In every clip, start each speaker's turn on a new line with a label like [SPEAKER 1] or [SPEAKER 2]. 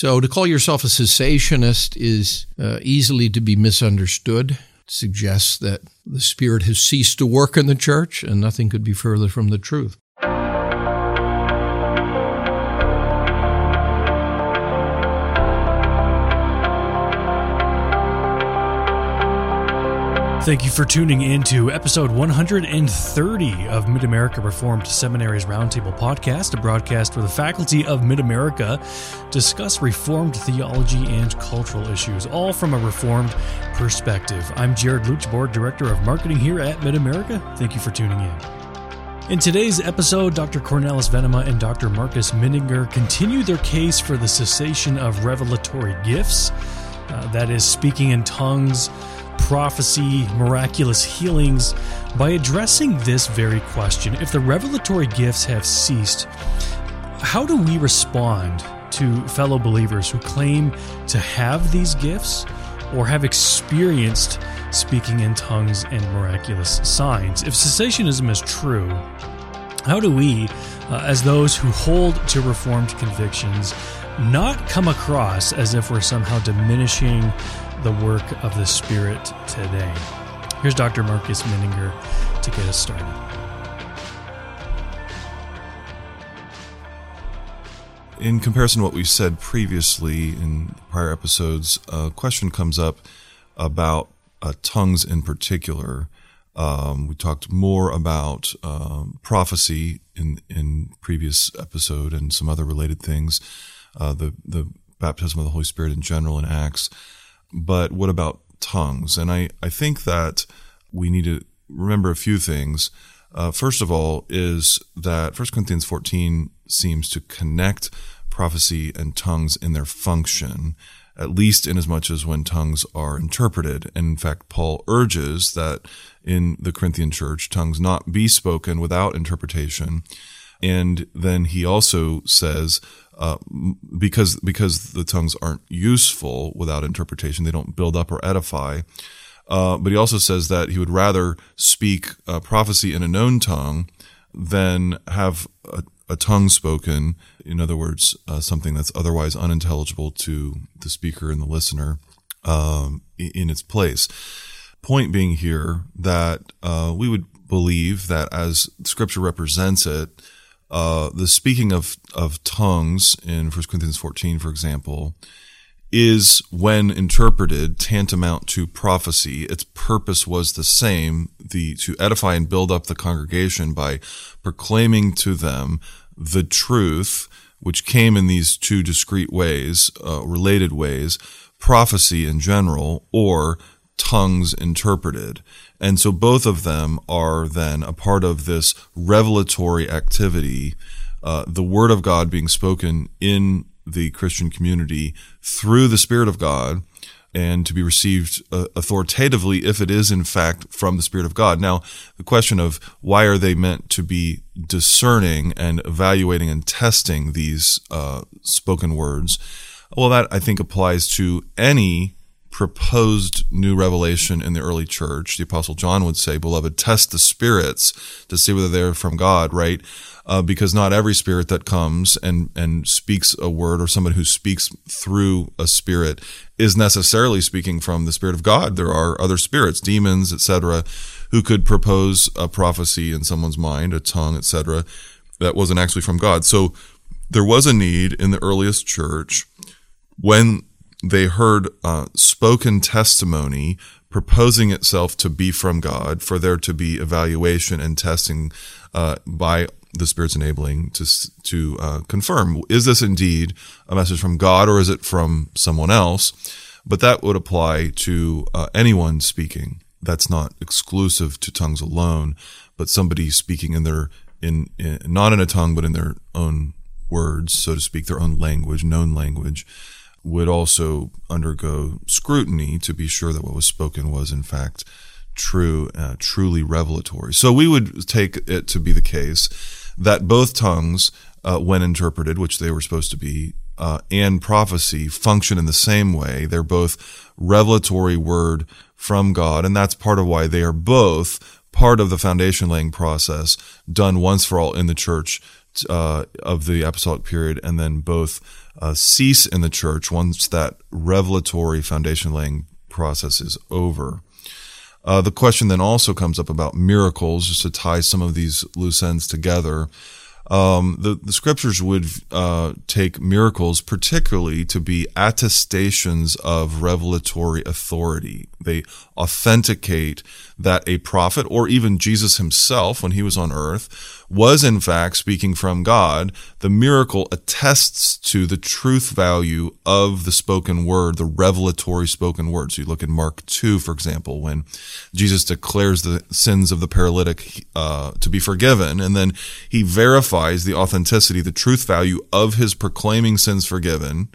[SPEAKER 1] So to call yourself a cessationist is uh, easily to be misunderstood. It suggests that the Spirit has ceased to work in the church, and nothing could be further from the truth.
[SPEAKER 2] Thank you for tuning in to episode 130 of Mid America Reformed Seminary's Roundtable Podcast, a broadcast where the faculty of Mid America discuss Reformed theology and cultural issues, all from a Reformed perspective. I'm Jared Luchborg, Director of Marketing here at Mid America. Thank you for tuning in. In today's episode, Dr. Cornelis Venema and Dr. Marcus Mininger continue their case for the cessation of revelatory gifts, uh, that is, speaking in tongues prophecy, miraculous healings, by addressing this very question. If the revelatory gifts have ceased, how do we respond to fellow believers who claim to have these gifts or have experienced speaking in tongues and miraculous signs? If cessationism is true, how do we, uh, as those who hold to Reformed convictions, not come across as if we're somehow diminishing the work of the Spirit today. Here's Dr. Marcus Mininger to get us started.
[SPEAKER 3] In comparison to what we said previously in prior episodes, a question comes up about uh, tongues in particular. Um, we talked more about um, prophecy in in previous episode and some other related things. Uh, the the baptism of the Holy Spirit in general in Acts. But what about tongues? And I, I think that we need to remember a few things. Uh, first of all, is that 1 Corinthians 14 seems to connect prophecy and tongues in their function, at least in as much as when tongues are interpreted. And in fact, Paul urges that in the Corinthian church, tongues not be spoken without interpretation. And then he also says uh, because because the tongues aren't useful without interpretation, they don't build up or edify. Uh, but he also says that he would rather speak prophecy in a known tongue than have a, a tongue spoken. In other words, uh, something that's otherwise unintelligible to the speaker and the listener um, in its place. Point being here that uh, we would believe that as Scripture represents it, uh, the speaking of, of tongues in 1 Corinthians 14, for example, is, when interpreted, tantamount to prophecy. Its purpose was the same, the, to edify and build up the congregation by proclaiming to them the truth, which came in these two discrete ways, uh, related ways, prophecy in general, or tongues interpreted. And so both of them are then a part of this revelatory activity, uh, the word of God being spoken in the Christian community through the Spirit of God and to be received uh, authoritatively if it is in fact from the Spirit of God. Now, the question of why are they meant to be discerning and evaluating and testing these uh, spoken words? Well, that I think applies to any proposed new revelation in the early church. The apostle John would say, beloved, test the spirits to see whether they're from God, right? Uh, because not every spirit that comes and, and speaks a word or someone who speaks through a spirit is necessarily speaking from the spirit of God. There are other spirits, demons, etc., who could propose a prophecy in someone's mind, a tongue, etc., that wasn't actually from God. So there was a need in the earliest church when they heard uh, spoken testimony proposing itself to be from God, for there to be evaluation and testing uh, by the Spirit's enabling to to uh, confirm is this indeed a message from God or is it from someone else? But that would apply to uh, anyone speaking. That's not exclusive to tongues alone, but somebody speaking in their in, in not in a tongue but in their own words, so to speak, their own language, known language would also undergo scrutiny to be sure that what was spoken was in fact true, uh, truly revelatory. So we would take it to be the case that both tongues, uh, when interpreted, which they were supposed to be, uh, and prophecy function in the same way. They're both revelatory word from God, and that's part of why they are both part of the foundation laying process done once for all in the church uh, of the apostolic period, and then both uh, cease in the church once that revelatory foundation laying process is over. Uh, the question then also comes up about miracles, just to tie some of these loose ends together. Um, the, the scriptures would uh, take miracles particularly to be attestations of revelatory authority. They authenticate that a prophet or even Jesus himself, when he was on earth, was in fact speaking from God. The miracle attests to the truth value of the spoken word, the revelatory spoken word. So you look at Mark 2, for example, when Jesus declares the sins of the paralytic uh, to be forgiven, and then he verifies the authenticity, the truth value of his proclaiming sins forgiven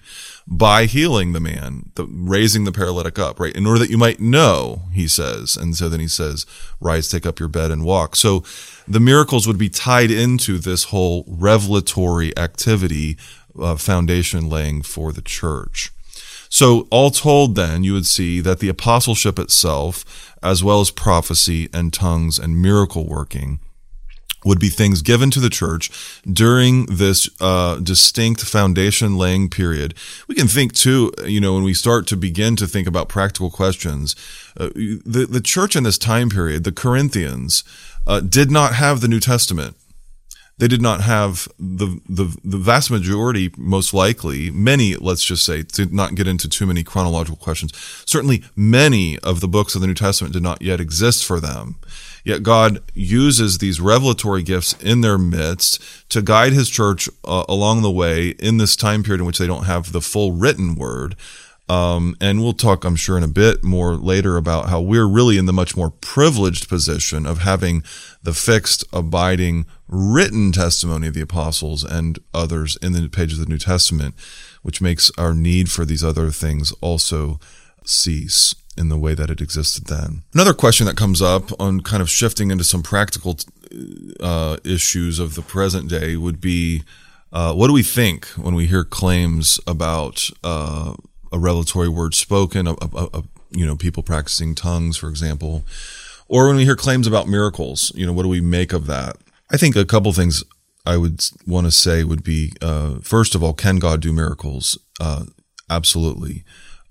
[SPEAKER 3] by healing the man, the, raising the paralytic up, right? In order that you might know, he says. And so then he says, rise, take up your bed and walk. So the miracles would be tied into this whole revelatory activity, uh, foundation laying for the church. So all told then, you would see that the apostleship itself, as well as prophecy and tongues and miracle working, would be things given to the church during this uh, distinct foundation laying period. We can think too, you know, when we start to begin to think about practical questions, uh, the the church in this time period, the Corinthians, uh, did not have the New Testament. They did not have the, the the vast majority, most likely, many, let's just say, to not get into too many chronological questions. Certainly, many of the books of the New Testament did not yet exist for them. Yet God uses these revelatory gifts in their midst to guide his church uh, along the way in this time period in which they don't have the full written word. Um, and we'll talk, I'm sure, in a bit more later about how we're really in the much more privileged position of having the fixed, abiding, written testimony of the apostles and others in the pages of the New Testament, which makes our need for these other things also cease in the way that it existed then. Another question that comes up on kind of shifting into some practical uh, issues of the present day would be uh, what do we think when we hear claims about uh, a revelatory word spoken, a, a, a, you know, people practicing tongues, for example, or when we hear claims about miracles, you know, what do we make of that? I think a couple things I would want to say would be uh, first of all, can God do miracles? Uh, absolutely.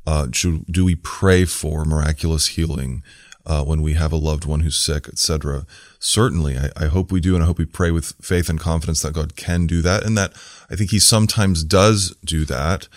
[SPEAKER 3] Uh, should, do we pray for miraculous healing uh, when we have a loved one who's sick, etc.? Certainly, I, I, hope we do, and I hope we pray with faith and confidence that God can do that, and that I think He sometimes does do that.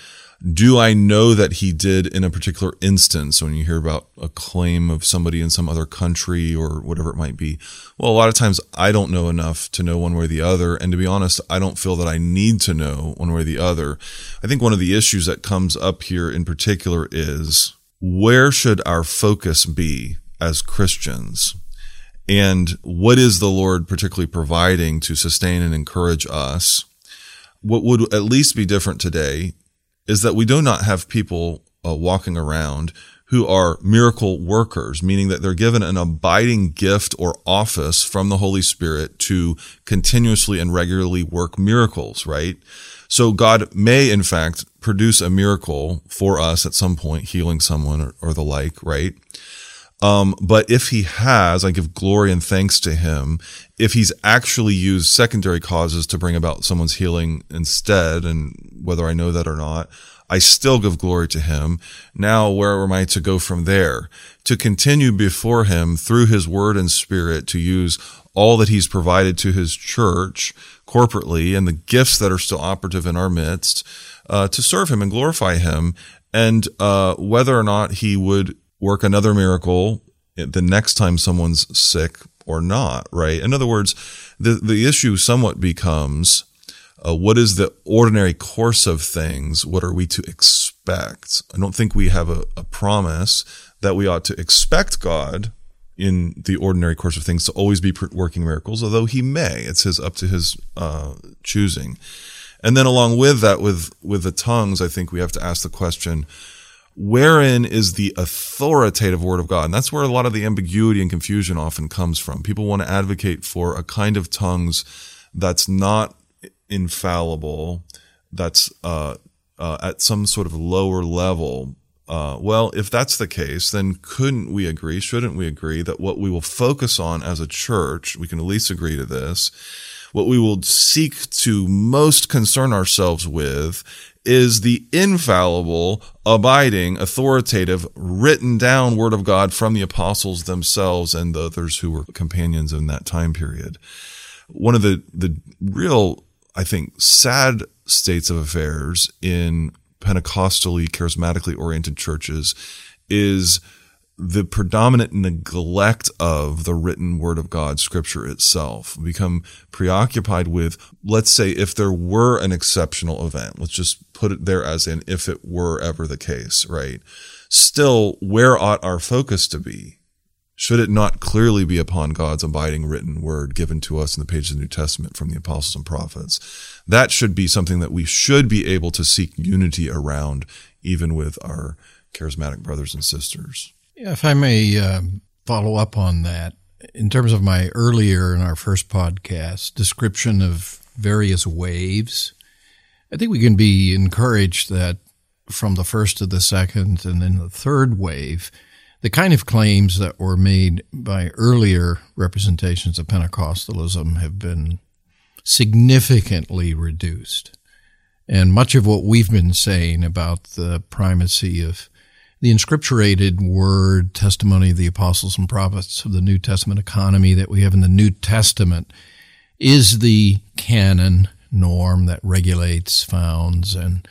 [SPEAKER 3] Do I know that he did in a particular instance when you hear about a claim of somebody in some other country or whatever it might be? Well, a lot of times I don't know enough to know one way or the other. And to be honest, I don't feel that I need to know one way or the other. I think one of the issues that comes up here in particular is where should our focus be as Christians? And what is the Lord particularly providing to sustain and encourage us? What would at least be different today is that we do not have people uh, walking around who are miracle workers, meaning that they're given an abiding gift or office from the Holy Spirit to continuously and regularly work miracles, right? So God may, in fact, produce a miracle for us at some point, healing someone or, or the like, right? Um, but if he has, I give glory and thanks to him. If he's actually used secondary causes to bring about someone's healing instead, and whether I know that or not, I still give glory to him. Now, where am I to go from there? To continue before him through his word and spirit to use all that he's provided to his church corporately and the gifts that are still operative in our midst, uh, to serve him and glorify him. And, uh, whether or not he would work another miracle the next time someone's sick or not, right? In other words, the, the issue somewhat becomes uh, what is the ordinary course of things? What are we to expect? I don't think we have a, a promise that we ought to expect God in the ordinary course of things to always be working miracles, although he may. It's his up to his uh, choosing. And then along with that, with with the tongues, I think we have to ask the question: wherein is the authoritative word of God? And that's where a lot of the ambiguity and confusion often comes from. People want to advocate for a kind of tongues that's not infallible, that's uh, uh, at some sort of lower level. Uh, well, if that's the case, then couldn't we agree, shouldn't we agree that what we will focus on as a church, we can at least agree to this, what we will seek to most concern ourselves with is the infallible, abiding, authoritative, written down word of God from the apostles themselves and the others who were companions in that time period. One of the, the real, I think, sad states of affairs in Pentecostally, charismatically oriented churches is the predominant neglect of the written word of God, scripture itself, become preoccupied with, let's say, if there were an exceptional event, let's just put it there as in if it were ever the case, right? Still, where ought our focus to be? Should it not clearly be upon God's abiding written word given to us in the pages of the New Testament from the apostles and prophets? That should be something that we should be able to seek unity around, even with our charismatic brothers and sisters.
[SPEAKER 1] If I may uh, follow up on that, in terms of my earlier in our first podcast description of various waves, I think we can be encouraged that from the first to the second and then the third wave, the kind of claims that were made by earlier representations of Pentecostalism have been significantly reduced. And much of what we've been saying about the primacy of the inscripturated word testimony of the apostles and prophets of the New Testament economy that we have in the New Testament is the canon norm that regulates, founds, and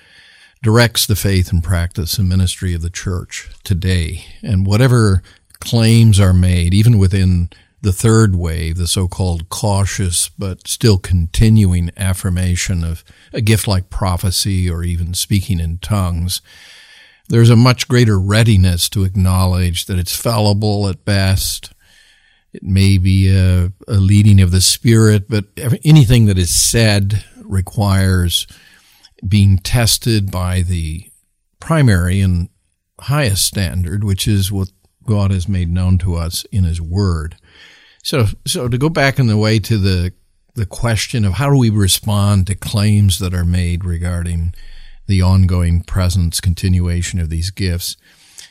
[SPEAKER 1] directs the faith and practice and ministry of the church today. And whatever claims are made, even within the third wave, the so-called cautious but still continuing affirmation of a gift like prophecy or even speaking in tongues, there's a much greater readiness to acknowledge that it's fallible at best. It may be a, a leading of the Spirit, but anything that is said requires being tested by the primary and highest standard, which is what God has made known to us in His Word. So, so to go back in the way to the the question of how do we respond to claims that are made regarding the ongoing presence, continuation of these gifts,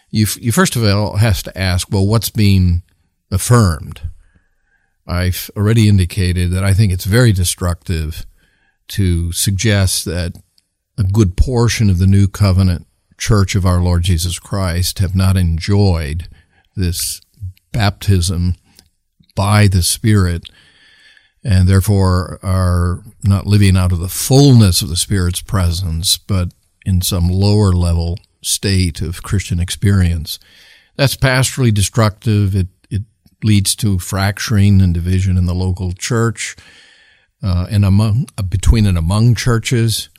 [SPEAKER 1] you, you first of all has to ask, well, what's being affirmed? I've already indicated that I think it's very destructive to suggest that a good portion of the new covenant church of our Lord Jesus Christ have not enjoyed this baptism by the Spirit and therefore are not living out of the fullness of the Spirit's presence, but in some lower level state of Christian experience. That's pastorally destructive. It, it leads to fracturing and division in the local church uh, and among uh, between and among churches,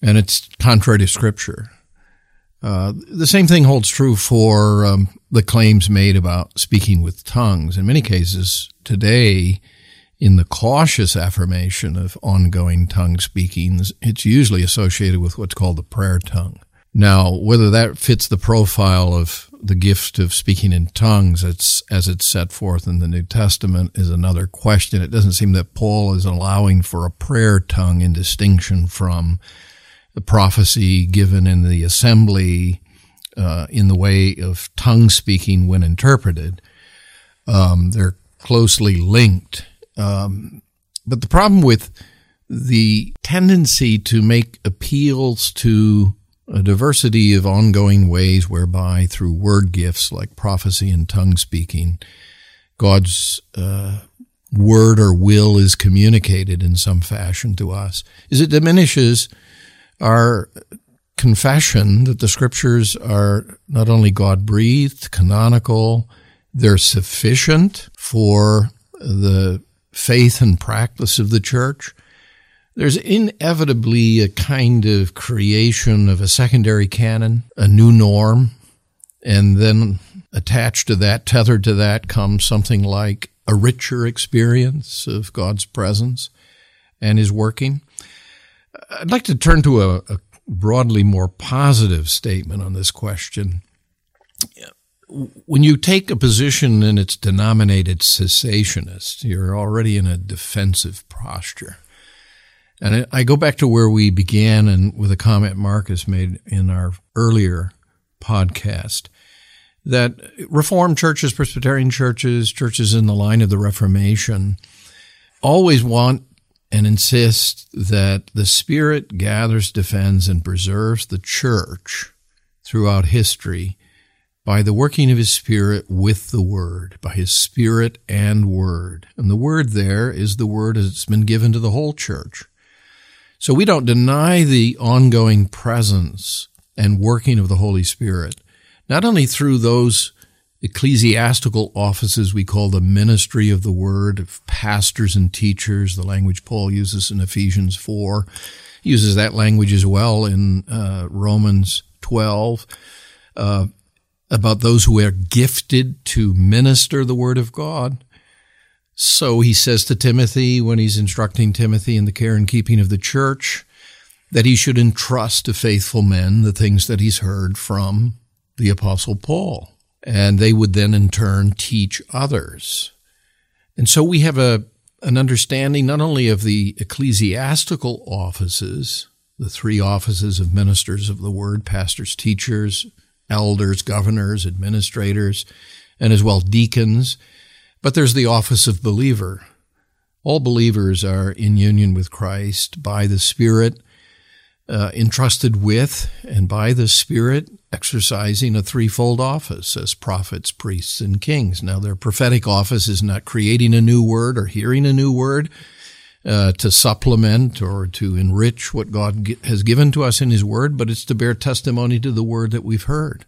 [SPEAKER 1] and it's contrary to Scripture. Uh, the same thing holds true for um, the claims made about speaking with tongues. In many cases today, in the cautious affirmation of ongoing tongue speakings, it's usually associated with what's called the prayer tongue. Now, whether that fits the profile of the gift of speaking in tongues it's, as it's set forth in the New Testament is another question. It doesn't seem that Paul is allowing for a prayer tongue in distinction from the prophecy given in the assembly uh, in the way of tongue speaking when interpreted. Um, they're closely linked um, but the problem with the tendency to make appeals to a diversity of ongoing ways whereby, through word gifts like prophecy and tongue speaking, God's uh, word or will is communicated in some fashion to us, is it diminishes our confession that the scriptures are not only God breathed, canonical, they're sufficient for the faith and practice of the church, there's inevitably a kind of creation of a secondary canon, a new norm, and then attached to that, tethered to that, comes something like a richer experience of God's presence and His working. I'd like to turn to a, a broadly more positive statement on this question when you take a position and it's denominated cessationist, you're already in a defensive posture. And I go back to where we began and with a comment Marcus made in our earlier podcast that Reformed churches, Presbyterian churches, churches in the line of the Reformation always want and insist that the Spirit gathers, defends, and preserves the church throughout history by the working of His Spirit with the Word, by His Spirit and Word. And the Word there is the Word as it's been given to the whole church. So we don't deny the ongoing presence and working of the Holy Spirit, not only through those ecclesiastical offices we call the ministry of the word of pastors and teachers, the language Paul uses in Ephesians 4. He uses that language as well in uh, Romans 12 uh, about those who are gifted to minister the word of God. So he says to Timothy when he's instructing Timothy in the care and keeping of the church that he should entrust to faithful men the things that he's heard from the apostle Paul and they would then in turn teach others. And so we have a, an understanding not only of the ecclesiastical offices, the three offices of ministers of the word, pastors, teachers, elders, governors, administrators, and as well deacons, but there's the office of believer. All believers are in union with Christ by the Spirit, uh, entrusted with and by the Spirit exercising a threefold office as prophets, priests, and kings. Now, their prophetic office is not creating a new word or hearing a new word uh, to supplement or to enrich what God has given to us in His Word, but it's to bear testimony to the word that we've heard,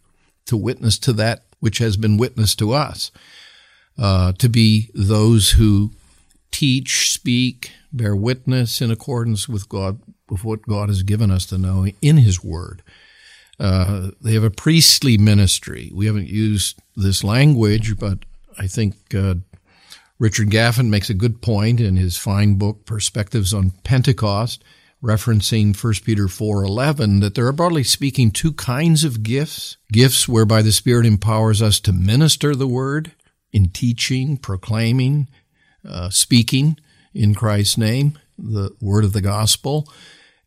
[SPEAKER 1] to witness to that which has been witnessed to us, uh, to be those who teach, speak, bear witness in accordance with God, with what God has given us to know in His Word. Uh, they have a priestly ministry. We haven't used this language, but I think uh, Richard Gaffin makes a good point in his fine book, Perspectives on Pentecost, referencing 1 Peter 4:11 that there are broadly speaking two kinds of gifts, gifts whereby the Spirit empowers us to minister the word in teaching, proclaiming, uh, speaking in Christ's name, the word of the gospel,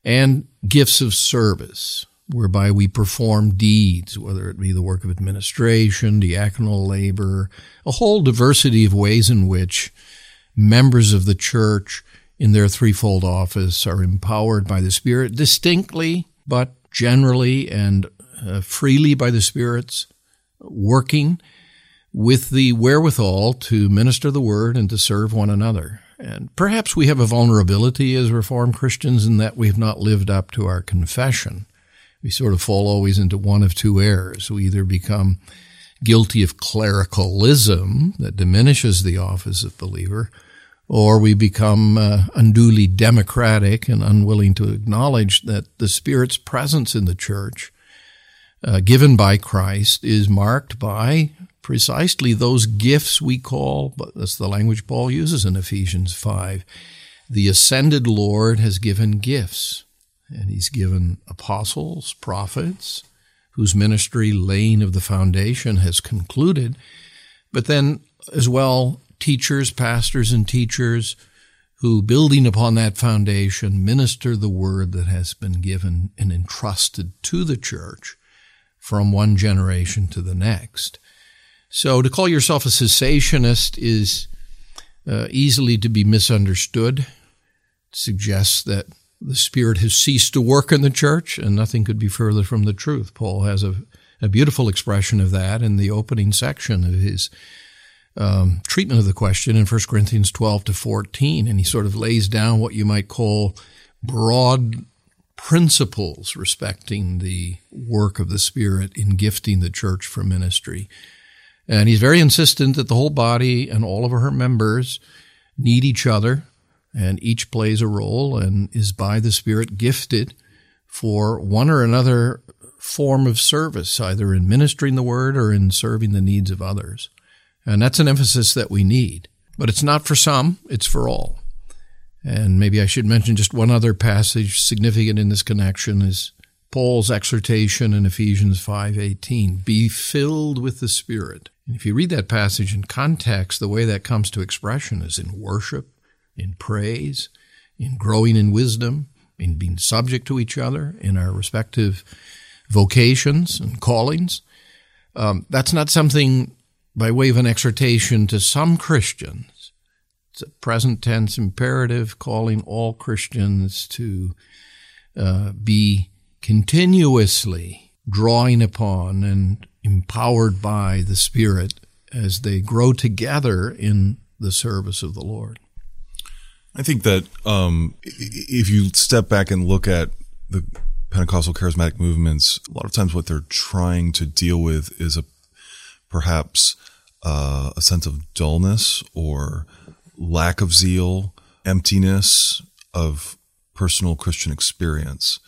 [SPEAKER 1] and gifts of service whereby we perform deeds, whether it be the work of administration, diaconal labor, a whole diversity of ways in which members of the church in their threefold office are empowered by the Spirit distinctly, but generally and uh, freely by the Spirit's working with the wherewithal to minister the word and to serve one another. And perhaps we have a vulnerability as Reformed Christians in that we have not lived up to our confession we sort of fall always into one of two errors. We either become guilty of clericalism that diminishes the office of believer, or we become uh, unduly democratic and unwilling to acknowledge that the Spirit's presence in the church, uh, given by Christ, is marked by precisely those gifts we call, but that's the language Paul uses in Ephesians 5. The ascended Lord has given gifts and he's given apostles, prophets, whose ministry, laying of the foundation, has concluded, but then as well teachers, pastors, and teachers who, building upon that foundation, minister the word that has been given and entrusted to the church from one generation to the next. So to call yourself a cessationist is uh, easily to be misunderstood. It suggests that the Spirit has ceased to work in the church, and nothing could be further from the truth. Paul has a, a beautiful expression of that in the opening section of his um, treatment of the question in 1 Corinthians 12 to 14, and he sort of lays down what you might call broad principles respecting the work of the Spirit in gifting the church for ministry. And he's very insistent that the whole body and all of her members need each other and each plays a role and is by the Spirit gifted for one or another form of service, either in ministering the word or in serving the needs of others. And that's an emphasis that we need. But it's not for some, it's for all. And maybe I should mention just one other passage significant in this connection is Paul's exhortation in Ephesians 5:18, "Be filled with the Spirit." And if you read that passage in context, the way that comes to expression is in worship, in praise, in growing in wisdom, in being subject to each other, in our respective vocations and callings. Um, that's not something by way of an exhortation to some Christians. It's a present tense imperative calling all Christians to uh, be continuously drawing upon and empowered by the Spirit as they grow together in the service of the Lord.
[SPEAKER 3] I think that um, if you step back and look at the Pentecostal charismatic movements, a lot of times what they're trying to deal with is a perhaps uh, a sense of dullness or lack of zeal, emptiness of personal Christian experience.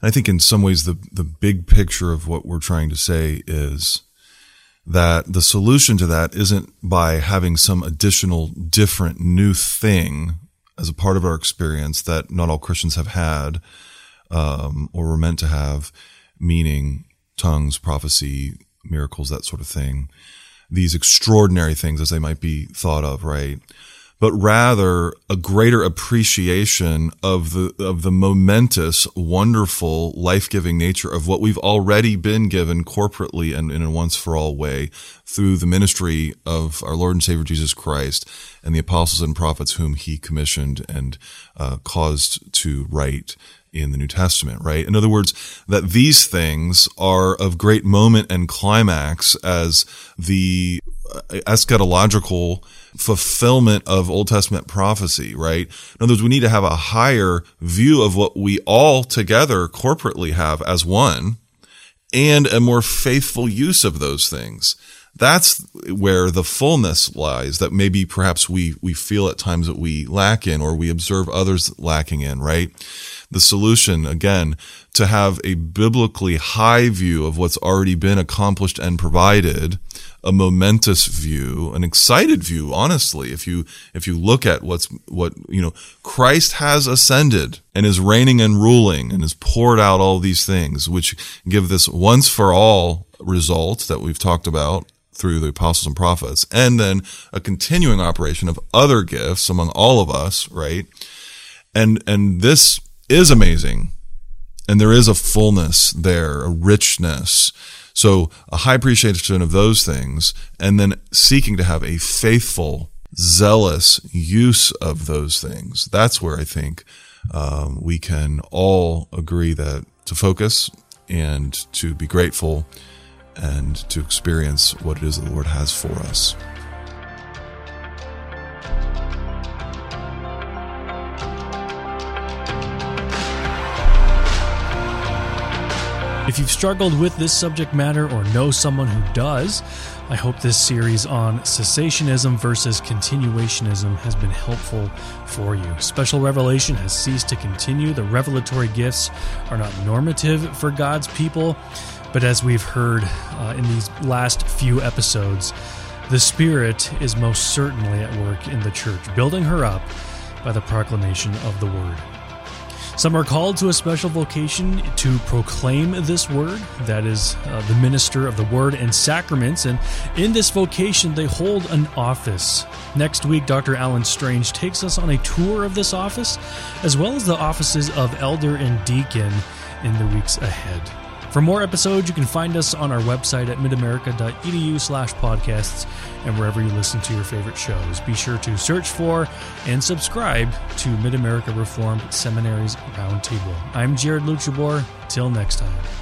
[SPEAKER 3] And I think in some ways the the big picture of what we're trying to say is that the solution to that isn't by having some additional different new thing as a part of our experience that not all Christians have had um, or were meant to have, meaning tongues, prophecy, miracles, that sort of thing. These extraordinary things as they might be thought of, right? But rather a greater appreciation of the, of the momentous, wonderful, life-giving nature of what we've already been given corporately and in a once for all way through the ministry of our Lord and Savior Jesus Christ and the apostles and prophets whom he commissioned and uh, caused to write in the New Testament, right? In other words, that these things are of great moment and climax as the uh, eschatological fulfillment of Old Testament prophecy, right? In other words, we need to have a higher view of what we all together corporately have as one and a more faithful use of those things. That's where the fullness lies that maybe perhaps we, we feel at times that we lack in or we observe others lacking in, right? The solution again to have a biblically high view of what's already been accomplished and provided a momentous view an excited view honestly if you if you look at what's what you know Christ has ascended and is reigning and ruling and has poured out all these things which give this once for all result that we've talked about through the apostles and prophets and then a continuing operation of other gifts among all of us right? And and this is amazing. And there is a fullness there, a richness. So a high appreciation of those things and then seeking to have a faithful, zealous use of those things. That's where I think um, we can all agree that to focus and to be grateful and to experience what it is the Lord has for us.
[SPEAKER 2] If you've struggled with this subject matter or know someone who does, I hope this series on cessationism versus continuationism has been helpful for you. Special revelation has ceased to continue. The revelatory gifts are not normative for God's people, but as we've heard uh, in these last few episodes, the Spirit is most certainly at work in the church, building her up by the proclamation of the Word. Some are called to a special vocation to proclaim this word, that is, uh, the minister of the word and sacraments, and in this vocation they hold an office. Next week, Dr. Alan Strange takes us on a tour of this office, as well as the offices of elder and deacon in the weeks ahead. For more episodes, you can find us on our website at midamerica.edu slash podcasts and wherever you listen to your favorite shows. Be sure to search for and subscribe to Mid America Reformed Seminaries Roundtable. I'm Jared Luchabor. Till next time.